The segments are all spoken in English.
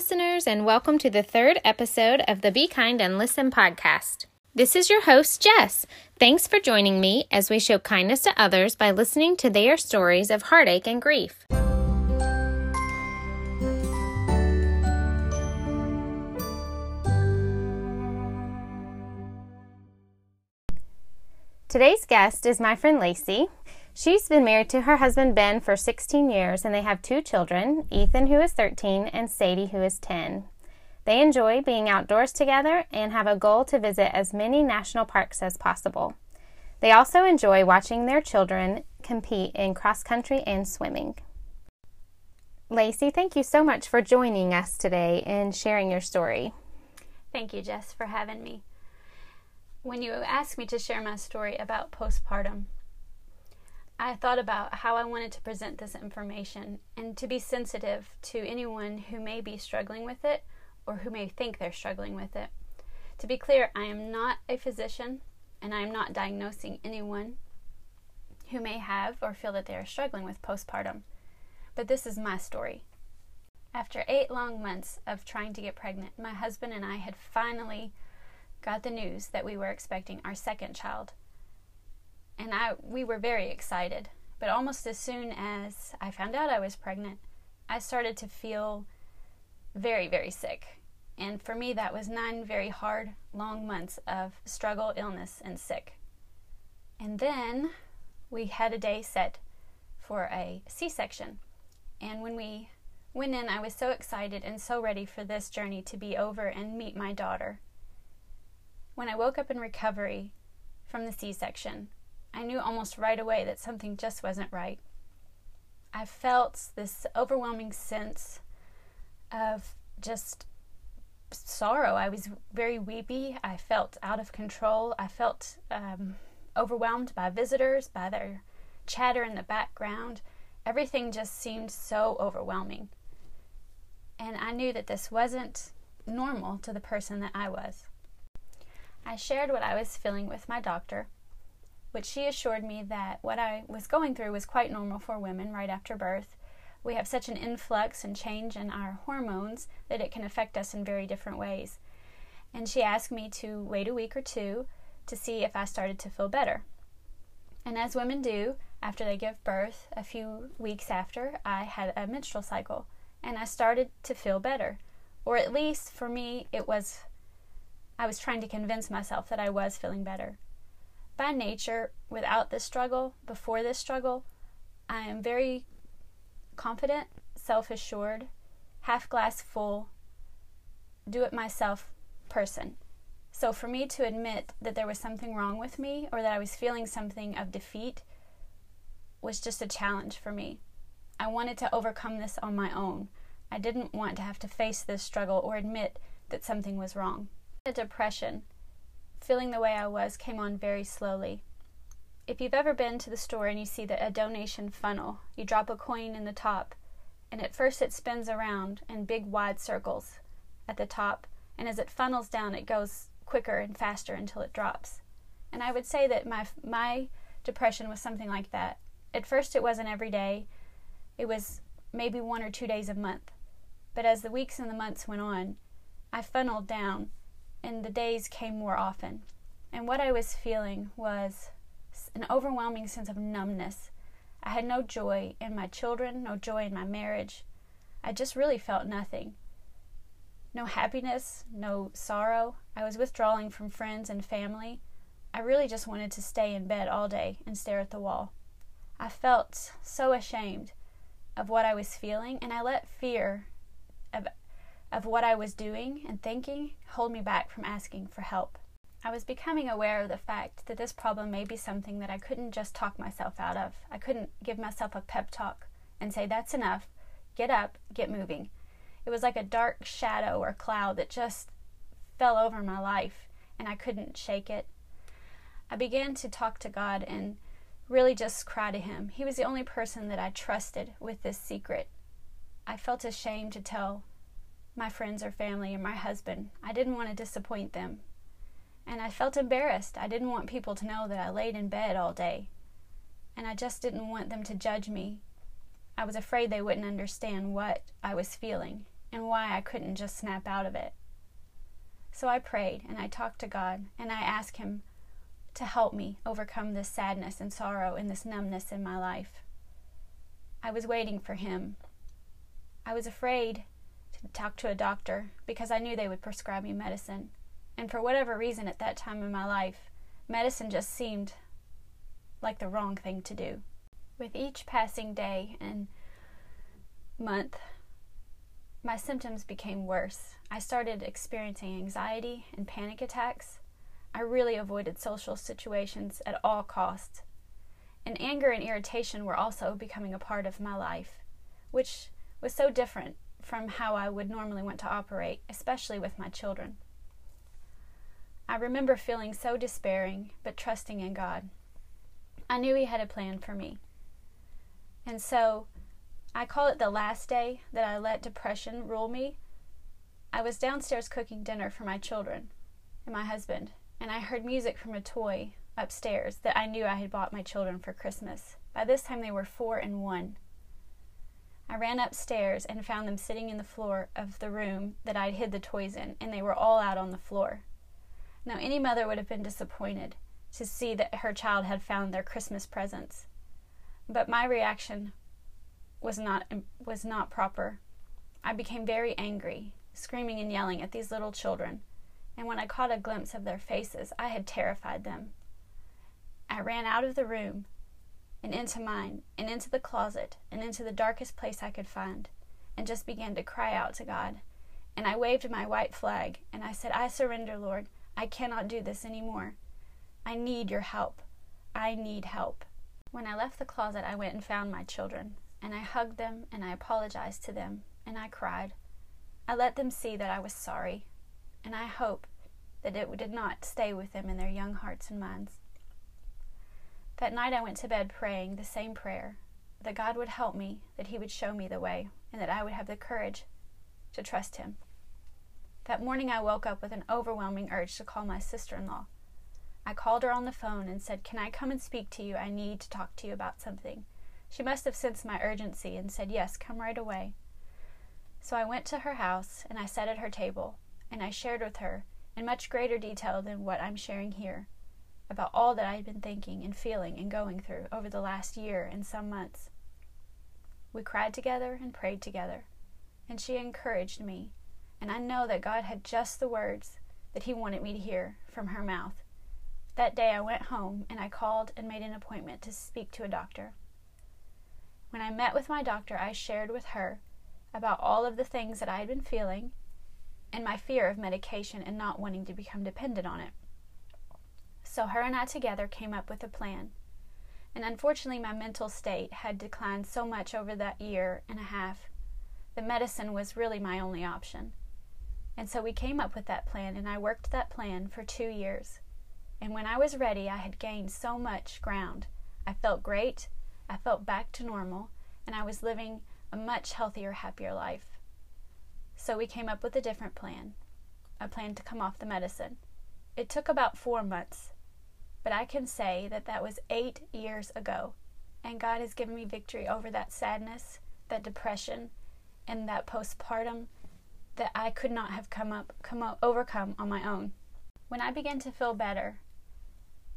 listeners, and welcome to the third episode of the Be Kind and Listen podcast. This is your host, Jess. Thanks for joining me as we show kindness to others by listening to their stories of heartache and grief. Today's guest is my friend Lacey. She's been married to her husband Ben for 16 years and they have two children Ethan, who is 13, and Sadie, who is 10. They enjoy being outdoors together and have a goal to visit as many national parks as possible. They also enjoy watching their children compete in cross country and swimming. Lacey, thank you so much for joining us today and sharing your story. Thank you, Jess, for having me when you asked me to share my story about postpartum, I thought about how I wanted to present this information and to be sensitive to anyone who may be struggling with it or who may think they're struggling with it. To be clear, I am not a physician and I am not diagnosing anyone who may have or feel that they are struggling with postpartum. But this is my story. After eight long months of trying to get pregnant, my husband and I had finally got the news that we were expecting our second child. And I we were very excited. But almost as soon as I found out I was pregnant, I started to feel very, very sick. And for me, that was nine very hard, long months of struggle, illness, and sick. And then we had a day set for a C section. And when we went in, I was so excited and so ready for this journey to be over and meet my daughter. When I woke up in recovery from the C section, I knew almost right away that something just wasn't right. I felt this overwhelming sense of just sorrow. I was very weepy. I felt out of control. I felt um, overwhelmed by visitors, by their chatter in the background. Everything just seemed so overwhelming. And I knew that this wasn't normal to the person that I was. I shared what I was feeling with my doctor, which she assured me that what I was going through was quite normal for women right after birth. We have such an influx and change in our hormones that it can affect us in very different ways. And she asked me to wait a week or two to see if I started to feel better. And as women do, after they give birth, a few weeks after, I had a menstrual cycle and I started to feel better. Or at least for me, it was I was trying to convince myself that I was feeling better. By nature, without this struggle, before this struggle, I am very confident, self assured, half glass full, do it myself person. So for me to admit that there was something wrong with me or that I was feeling something of defeat was just a challenge for me. I wanted to overcome this on my own. I didn't want to have to face this struggle or admit that something was wrong. The depression, feeling the way I was, came on very slowly. If you've ever been to the store and you see the, a donation funnel, you drop a coin in the top, and at first it spins around in big wide circles at the top, and as it funnels down, it goes quicker and faster until it drops. And I would say that my my depression was something like that. At first, it wasn't every day; it was maybe one or two days a month. But as the weeks and the months went on, I funneled down and the days came more often. And what I was feeling was an overwhelming sense of numbness. I had no joy in my children, no joy in my marriage. I just really felt nothing. No happiness, no sorrow. I was withdrawing from friends and family. I really just wanted to stay in bed all day and stare at the wall. I felt so ashamed of what I was feeling, and I let fear of of what I was doing and thinking hold me back from asking for help. I was becoming aware of the fact that this problem may be something that I couldn't just talk myself out of. I couldn't give myself a pep talk and say, That's enough, get up, get moving. It was like a dark shadow or cloud that just fell over my life and I couldn't shake it. I began to talk to God and really just cry to Him. He was the only person that I trusted with this secret. I felt ashamed to tell my friends or family or my husband. I didn't want to disappoint them. And I felt embarrassed. I didn't want people to know that I laid in bed all day. And I just didn't want them to judge me. I was afraid they wouldn't understand what I was feeling. and why I couldn't just snap out of it. So I prayed and I talked to God and I asked Him to help me overcome this sadness and sorrow and this numbness in my life. I was waiting for Him. I was afraid talk to a doctor because I knew they would prescribe me medicine. And for whatever reason at that time in my life, medicine just seemed like the wrong thing to do. With each passing day and month, my symptoms became worse. I started experiencing anxiety and panic attacks. I really avoided social situations at all costs. And anger and irritation were also becoming a part of my life, which was so different from how I would normally want to operate, especially with my children. I remember feeling so despairing, but trusting in God. I knew He had a plan for me. And so I call it the last day that I let depression rule me. I was downstairs cooking dinner for my children and my husband, and I heard music from a toy upstairs that I knew I had bought my children for Christmas. By this time, they were four and one. I ran upstairs and found them sitting in the floor of the room that I'd hid the toys in, and they were all out on the floor. Now, any mother would have been disappointed to see that her child had found their Christmas presents. But my reaction was not um, was not proper. I became very angry, screaming and yelling at these little children, and when I caught a glimpse of their faces, I had terrified them. I ran out of the room and into mine, and into the closet, and into the darkest place I could find, and just began to cry out to God. And I waved my white flag, and I said, I surrender, Lord. I cannot do this any more. I need your help. I need help. When I left the closet, I went and found my children, and I hugged them, and I apologized to them, and I cried. I let them see that I was sorry, and I hope that it did not stay with them in their young hearts and minds. That night I went to bed praying the same prayer that God would help me, that He would show me the way, and that I would have the courage to trust Him. That morning I woke up with an overwhelming urge to call my sister in law. I called her on the phone and said, Can I come and speak to you? I need to talk to you about something. She must have sensed my urgency and said, Yes, come right away. So I went to her house and I sat at her table and I shared with her, in much greater detail than what I'm sharing here, about all that I had been thinking and feeling and going through over the last year and some months. We cried together and prayed together, and she encouraged me, and I know that God had just the words that He wanted me to hear from her mouth. That day I went home and I called and made an appointment to speak to a doctor. When I met with my doctor, I shared with her about all of the things that I had been feeling and my fear of medication and not wanting to become dependent on it. So her and I together came up with a plan. And unfortunately, my mental state had declined so much over that year and a half that medicine was really my only option. And so we came up with that plan, and I worked that plan for two years. And when I was ready, I had gained so much ground. I felt great, I felt back to normal, and I was living a much healthier, happier life. So we came up with a different plan a plan to come off the medicine. It took about four months, but I can say that that was eight years ago, and God has given me victory over that sadness, that depression, and that postpartum that I could not have come up, come up, overcome on my own. When I began to feel better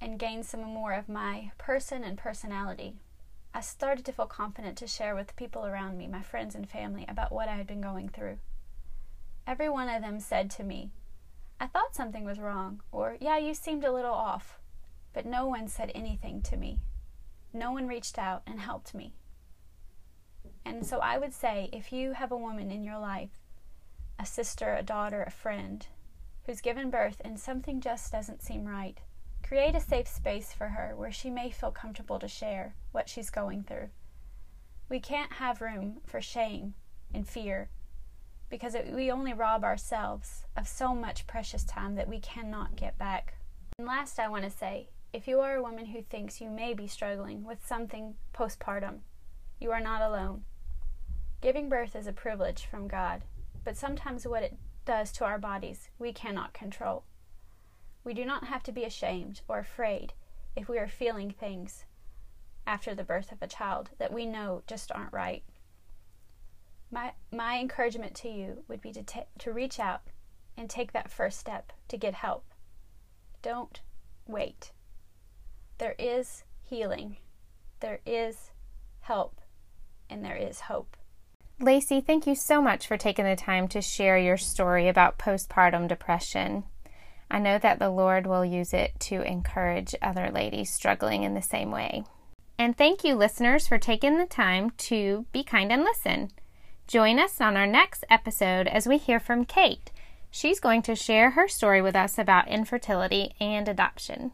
and gain some more of my person and personality, I started to feel confident to share with people around me, my friends and family, about what I had been going through. Every one of them said to me, I thought something was wrong, or, yeah, you seemed a little off. But no one said anything to me. No one reached out and helped me. And so I would say if you have a woman in your life, a sister, a daughter, a friend, who's given birth and something just doesn't seem right, create a safe space for her where she may feel comfortable to share what she's going through. We can't have room for shame and fear because it, we only rob ourselves of so much precious time that we cannot get back. And last, I want to say if you are a woman who thinks you may be struggling with something postpartum, you are not alone. Giving birth is a privilege from God, but sometimes what it does to our bodies we cannot control. We do not have to be ashamed or afraid if we are feeling things after the birth of a child that we know just aren't right. My, my encouragement to you would be to, ta- to reach out and take that first step to get help. Don't wait. There is healing, there is help, and there is hope. Lacey, thank you so much for taking the time to share your story about postpartum depression. I know that the Lord will use it to encourage other ladies struggling in the same way. And thank you, listeners, for taking the time to be kind and listen. Join us on our next episode as we hear from Kate. She's going to share her story with us about infertility and adoption.